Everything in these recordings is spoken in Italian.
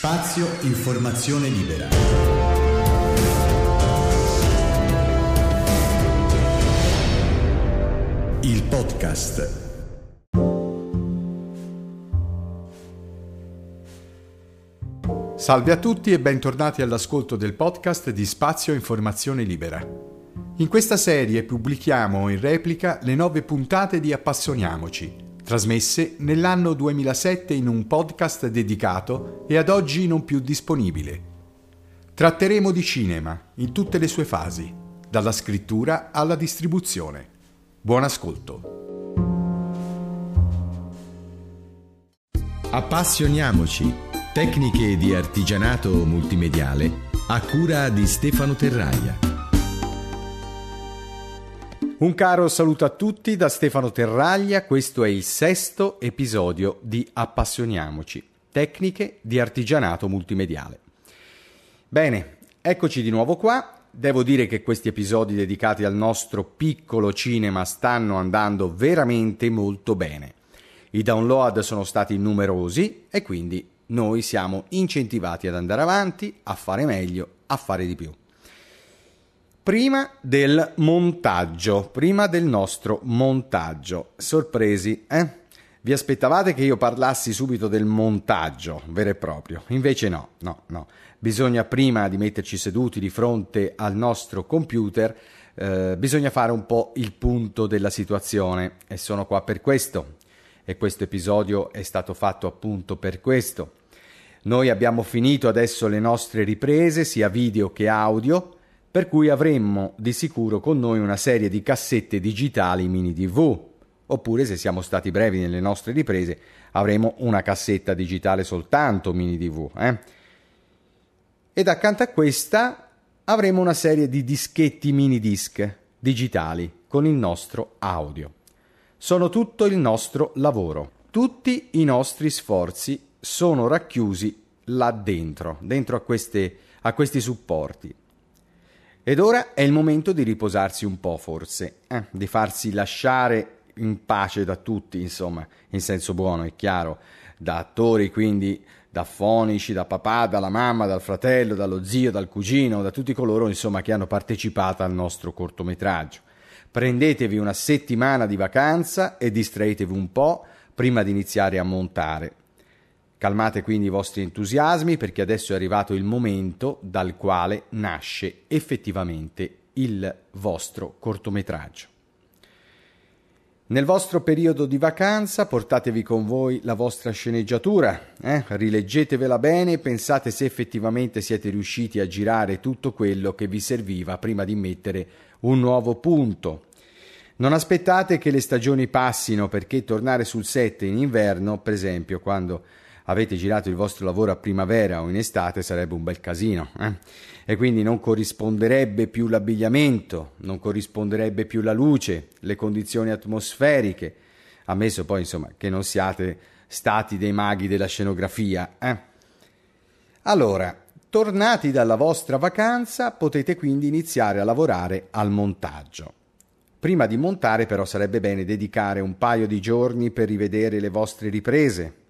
Spazio Informazione Libera. Il podcast. Salve a tutti e bentornati all'ascolto del podcast di Spazio Informazione Libera. In questa serie pubblichiamo in replica le nove puntate di Appassioniamoci, trasmesse nell'anno 2007 in un podcast dedicato e ad oggi non più disponibile. Tratteremo di cinema in tutte le sue fasi, dalla scrittura alla distribuzione. Buon ascolto. Appassioniamoci. Tecniche di artigianato multimediale a cura di Stefano Terraia. Un caro saluto a tutti da Stefano Terraglia, questo è il sesto episodio di Appassioniamoci, tecniche di artigianato multimediale. Bene, eccoci di nuovo qua. Devo dire che questi episodi dedicati al nostro piccolo cinema stanno andando veramente molto bene. I download sono stati numerosi e quindi noi siamo incentivati ad andare avanti, a fare meglio, a fare di più prima del montaggio, prima del nostro montaggio. Sorpresi, eh? Vi aspettavate che io parlassi subito del montaggio vero e proprio? Invece no, no, no. Bisogna prima di metterci seduti di fronte al nostro computer, eh, bisogna fare un po' il punto della situazione e sono qua per questo. E questo episodio è stato fatto appunto per questo. Noi abbiamo finito adesso le nostre riprese, sia video che audio per cui avremmo di sicuro con noi una serie di cassette digitali mini DV, oppure se siamo stati brevi nelle nostre riprese avremo una cassetta digitale soltanto mini DV. Eh? Ed accanto a questa avremo una serie di dischetti mini disc digitali con il nostro audio. Sono tutto il nostro lavoro, tutti i nostri sforzi sono racchiusi là dentro, dentro a, queste, a questi supporti. Ed ora è il momento di riposarsi un po', forse, eh, di farsi lasciare in pace da tutti, insomma, in senso buono, è chiaro, da attori, quindi da fonici, da papà, dalla mamma, dal fratello, dallo zio, dal cugino, da tutti coloro, insomma, che hanno partecipato al nostro cortometraggio. Prendetevi una settimana di vacanza e distraetevi un po' prima di iniziare a montare. Calmate quindi i vostri entusiasmi perché adesso è arrivato il momento dal quale nasce effettivamente il vostro cortometraggio. Nel vostro periodo di vacanza portatevi con voi la vostra sceneggiatura, eh? rileggetevela bene e pensate se effettivamente siete riusciti a girare tutto quello che vi serviva prima di mettere un nuovo punto. Non aspettate che le stagioni passino perché tornare sul set in inverno, per esempio, quando avete girato il vostro lavoro a primavera o in estate sarebbe un bel casino eh? e quindi non corrisponderebbe più l'abbigliamento, non corrisponderebbe più la luce, le condizioni atmosferiche, ammesso poi insomma che non siate stati dei maghi della scenografia. Eh? Allora, tornati dalla vostra vacanza potete quindi iniziare a lavorare al montaggio. Prima di montare però sarebbe bene dedicare un paio di giorni per rivedere le vostre riprese,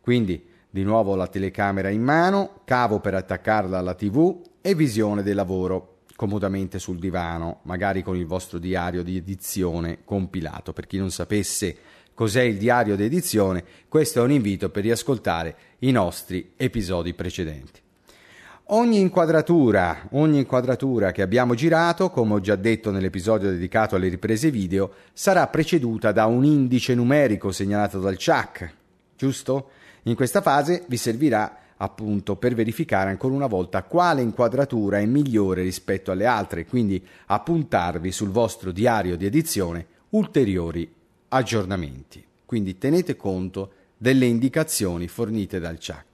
quindi di nuovo la telecamera in mano, cavo per attaccarla alla TV e visione del lavoro comodamente sul divano, magari con il vostro diario di edizione compilato. Per chi non sapesse cos'è il diario di edizione, questo è un invito per riascoltare i nostri episodi precedenti. Ogni inquadratura, ogni inquadratura che abbiamo girato, come ho già detto nell'episodio dedicato alle riprese video, sarà preceduta da un indice numerico segnalato dal CHAC, giusto? In questa fase vi servirà appunto per verificare ancora una volta quale inquadratura è migliore rispetto alle altre, quindi appuntarvi sul vostro diario di edizione ulteriori aggiornamenti. Quindi tenete conto delle indicazioni fornite dal CHAC.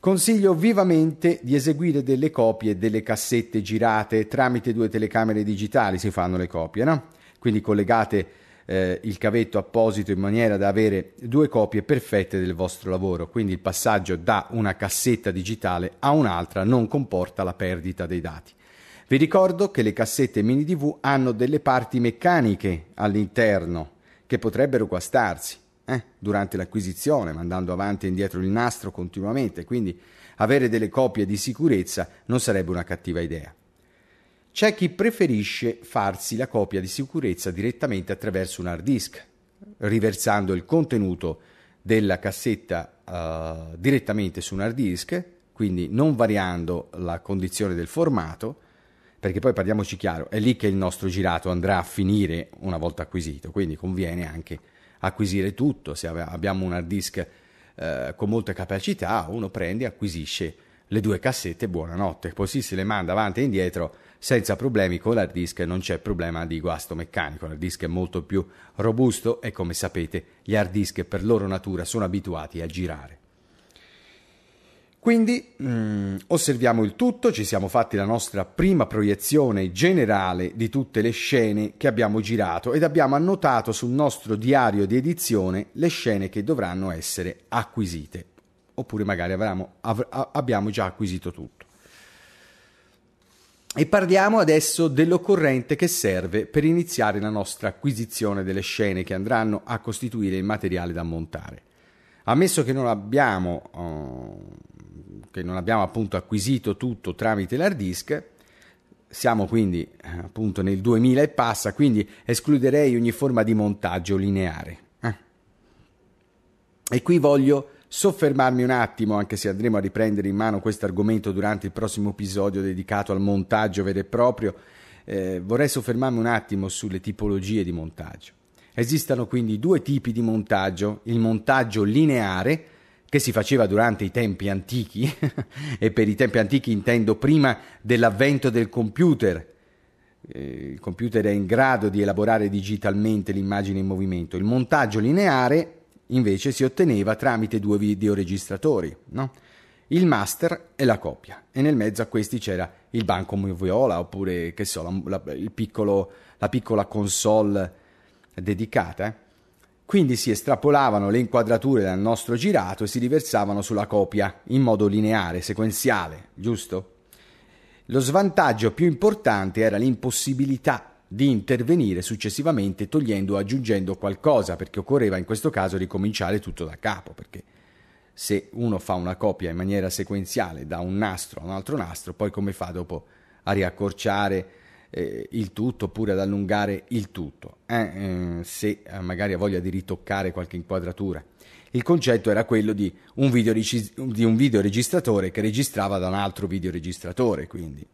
Consiglio vivamente di eseguire delle copie delle cassette girate tramite due telecamere digitali, si fanno le copie, no? Quindi collegate eh, il cavetto apposito in maniera da avere due copie perfette del vostro lavoro, quindi il passaggio da una cassetta digitale a un'altra non comporta la perdita dei dati. Vi ricordo che le cassette mini DV hanno delle parti meccaniche all'interno che potrebbero guastarsi. eh, durante l'acquisizione, mandando avanti e indietro il nastro continuamente, quindi avere delle copie di sicurezza non sarebbe una cattiva idea. C'è chi preferisce farsi la copia di sicurezza direttamente attraverso un hard disk, riversando il contenuto della cassetta uh, direttamente su un hard disk, quindi non variando la condizione del formato, perché poi parliamoci chiaro, è lì che il nostro girato andrà a finire una volta acquisito, quindi conviene anche acquisire tutto, se abbiamo un hard disk eh, con molte capacità, uno prende e acquisisce le due cassette, buonanotte, così se le manda avanti e indietro senza problemi con l'hard disk non c'è problema di guasto meccanico, l'hard disk è molto più robusto e come sapete gli hard disk per loro natura sono abituati a girare. Quindi mm, osserviamo il tutto, ci siamo fatti la nostra prima proiezione generale di tutte le scene che abbiamo girato ed abbiamo annotato sul nostro diario di edizione le scene che dovranno essere acquisite, oppure magari avremo, av- abbiamo già acquisito tutto. E parliamo adesso dell'occorrente che serve per iniziare la nostra acquisizione delle scene che andranno a costituire il materiale da montare. Ammesso che non abbiamo, uh, che non abbiamo appunto acquisito tutto tramite l'hard disk, siamo quindi eh, appunto nel 2000 e passa, quindi escluderei ogni forma di montaggio lineare. Eh. E qui voglio soffermarmi un attimo, anche se andremo a riprendere in mano questo argomento durante il prossimo episodio dedicato al montaggio vero e proprio, eh, vorrei soffermarmi un attimo sulle tipologie di montaggio. Esistono quindi due tipi di montaggio, il montaggio lineare, che si faceva durante i tempi antichi, e per i tempi antichi intendo prima dell'avvento del computer. Eh, il computer è in grado di elaborare digitalmente l'immagine in movimento. Il montaggio lineare invece si otteneva tramite due videoregistratori, no? il master e la copia, e nel mezzo a questi c'era il banco moviola oppure che so, la, la, piccolo, la piccola console dedicata. Eh? Quindi si estrapolavano le inquadrature dal nostro girato e si riversavano sulla copia in modo lineare, sequenziale, giusto? Lo svantaggio più importante era l'impossibilità di intervenire successivamente togliendo o aggiungendo qualcosa, perché occorreva in questo caso ricominciare tutto da capo, perché se uno fa una copia in maniera sequenziale da un nastro a un altro nastro, poi come fa dopo a riaccorciare eh, il tutto oppure ad allungare il tutto, eh, eh, se magari ha voglia di ritoccare qualche inquadratura. Il concetto era quello di un, di un videoregistratore che registrava da un altro videoregistratore, quindi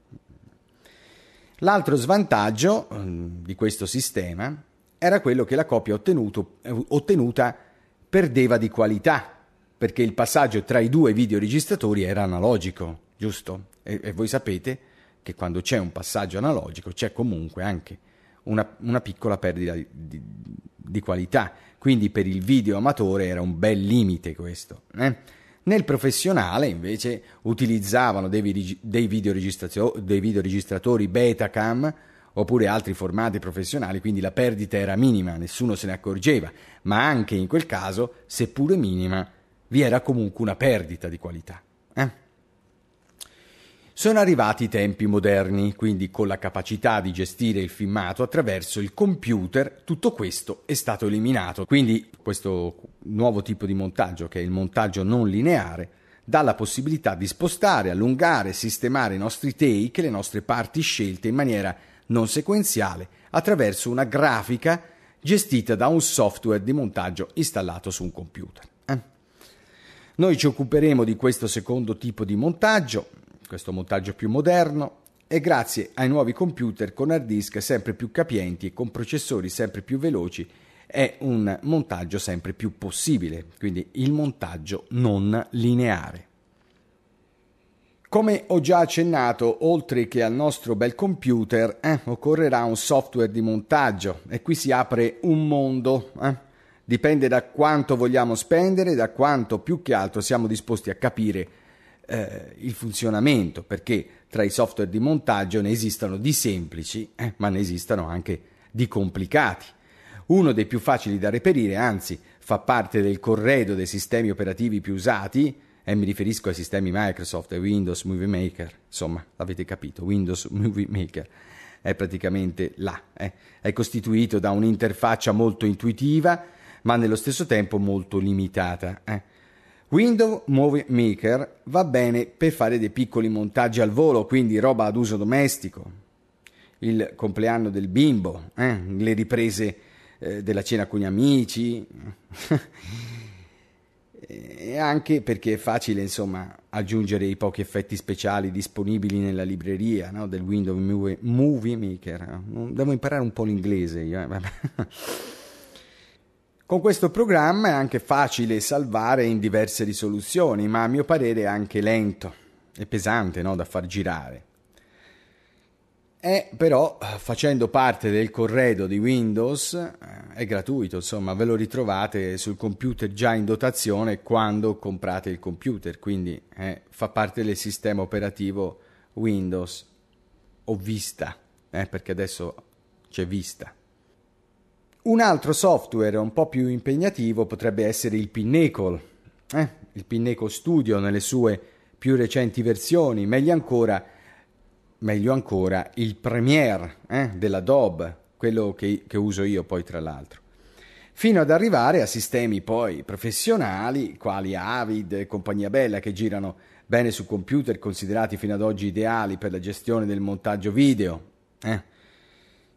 L'altro svantaggio mm, di questo sistema era quello che la copia ottenuto, eh, ottenuta perdeva di qualità, perché il passaggio tra i due videoregistratori era analogico, giusto? E, e voi sapete che quando c'è un passaggio analogico c'è comunque anche una, una piccola perdita di, di, qualità. Quindi per il video amatore era un bel limite questo. Eh? Nel professionale invece utilizzavano dei, dei, dei videoregistratori Betacam oppure altri formati professionali, quindi la perdita era minima, nessuno se ne accorgeva, ma anche in quel caso, seppure minima, vi era comunque una perdita di qualità. Eh? Sono arrivati i tempi moderni, quindi con la capacità di gestire il filmato attraverso il computer, tutto questo è stato eliminato. Quindi questo nuovo tipo di montaggio, che è il montaggio non lineare, dà la possibilità di spostare, allungare, sistemare i nostri take, le nostre parti scelte in maniera non sequenziale attraverso una grafica gestita da un software di montaggio installato su un computer. Eh? Noi ci occuperemo di questo secondo tipo di montaggio questo montaggio più moderno e grazie ai nuovi computer con hard disk sempre più capienti e con processori sempre più veloci è un montaggio sempre più possibile, quindi il montaggio non lineare. Come ho già accennato, oltre che al nostro bel computer, eh, occorrerà un software di montaggio e qui si apre un mondo. Eh. Dipende da quanto vogliamo spendere, da quanto più che altro siamo disposti a capire eh, il funzionamento, perché tra i software di montaggio ne esistono di semplici, eh, ma ne esistono anche di complicati. Uno dei più facili da reperire, anzi fa parte del corredo dei sistemi operativi più usati, e mi riferisco ai sistemi Microsoft e Windows Movie Maker, insomma, l'avete capito, Windows Movie Maker è praticamente là, eh. è costituito da un'interfaccia molto intuitiva, ma nello stesso tempo molto limitata. Eh. Window Movie Maker va bene per fare dei piccoli montaggi al volo, quindi roba ad uso domestico. Il compleanno del bimbo, eh, le riprese eh, della cena con gli amici. e anche perché è facile insomma aggiungere i pochi effetti speciali disponibili nella libreria no? del Windows Movie, Movie Maker. Devo imparare un po' l'inglese io. Eh? Con questo programma è anche facile salvare in diverse risoluzioni, ma a mio parere è anche lento e pesante no? da far girare. È però facendo parte del corredo di Windows, eh, è gratuito, insomma, ve lo ritrovate sul computer già in dotazione quando comprate il computer, quindi eh, fa parte del sistema operativo Windows o Vista, eh, perché adesso c'è Vista. Un altro software un po' più impegnativo potrebbe essere il Pinnacle, eh, il Pinnacle Studio nelle sue più recenti versioni, meglio ancora, meglio ancora il Premiere eh, dell'Adobe, quello che, che uso io poi tra l'altro fino ad arrivare a sistemi poi professionali quali Avid e compagnia bella che girano bene su computer considerati fino ad oggi ideali per la gestione del montaggio video. Eh?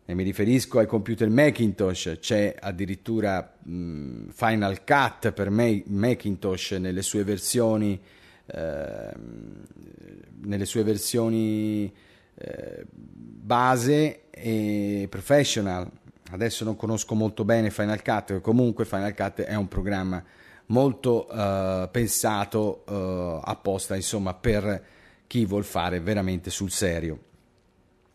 E mi riferisco ai computer Macintosh, c'è addirittura mh, Final Cut per Macintosh nelle sue versioni, eh, nelle sue versioni eh, base e professional. Adesso non conosco molto bene Final Cut, comunque Final Cut è un programma molto eh, pensato eh, apposta insomma, per chi vuol fare veramente sul serio.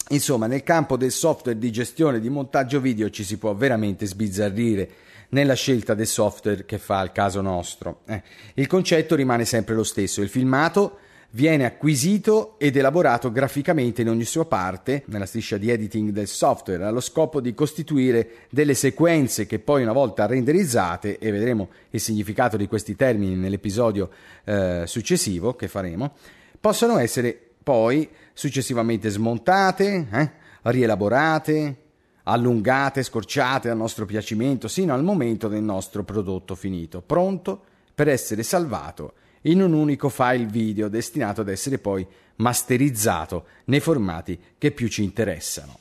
Insomma, nel campo del software di gestione di montaggio video ci si può veramente sbizzarrire nella scelta del software che fa il caso nostro. Eh, il concetto rimane sempre lo stesso, il filmato viene acquisito ed elaborato graficamente in ogni sua parte nella striscia di editing del software allo scopo di costituire delle sequenze che poi una volta renderizzate e vedremo il significato di questi termini nell'episodio eh, successivo che faremo possono essere poi successivamente smontate, eh, rielaborate, allungate, scorciate a nostro piacimento sino al momento del nostro prodotto finito, pronto per essere salvato in un unico file video destinato ad essere poi masterizzato nei formati che più ci interessano.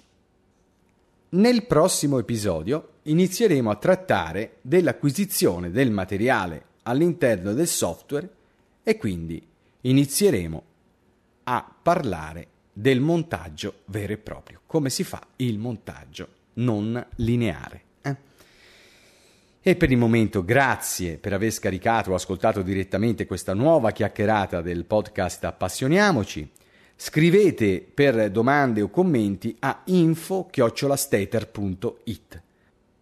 Nel prossimo episodio inizieremo a trattare dell'acquisizione del materiale all'interno del software e quindi inizieremo a parlare del montaggio vero e proprio, come si fa il montaggio non lineare. Eh? E per il momento grazie per aver scaricato o ascoltato direttamente questa nuova chiacchierata del podcast Appassioniamoci. Scrivete per domande o commenti a info-stater.it.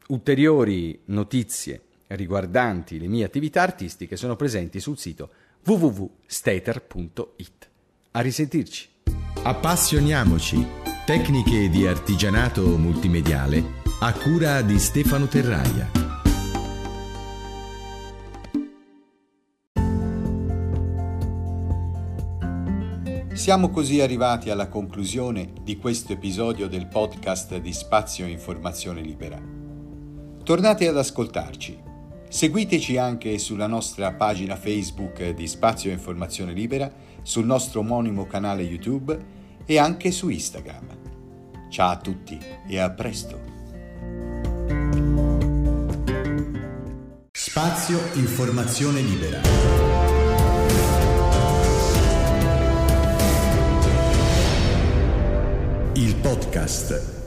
Ulteriori notizie riguardanti le mie attività artistiche sono presenti sul sito www.stater.it. A risentirci. Appassioniamoci. Tecniche di artigianato multimediale a cura di Stefano Terraia. Siamo così arrivati alla conclusione di questo episodio del podcast di Spazio Informazione Libera. Tornate ad ascoltarci. Seguiteci anche sulla nostra pagina Facebook di Spazio Informazione Libera sul nostro omonimo canale YouTube e anche su Instagram. Ciao a tutti e a presto! Spazio Informazione Libera. Il podcast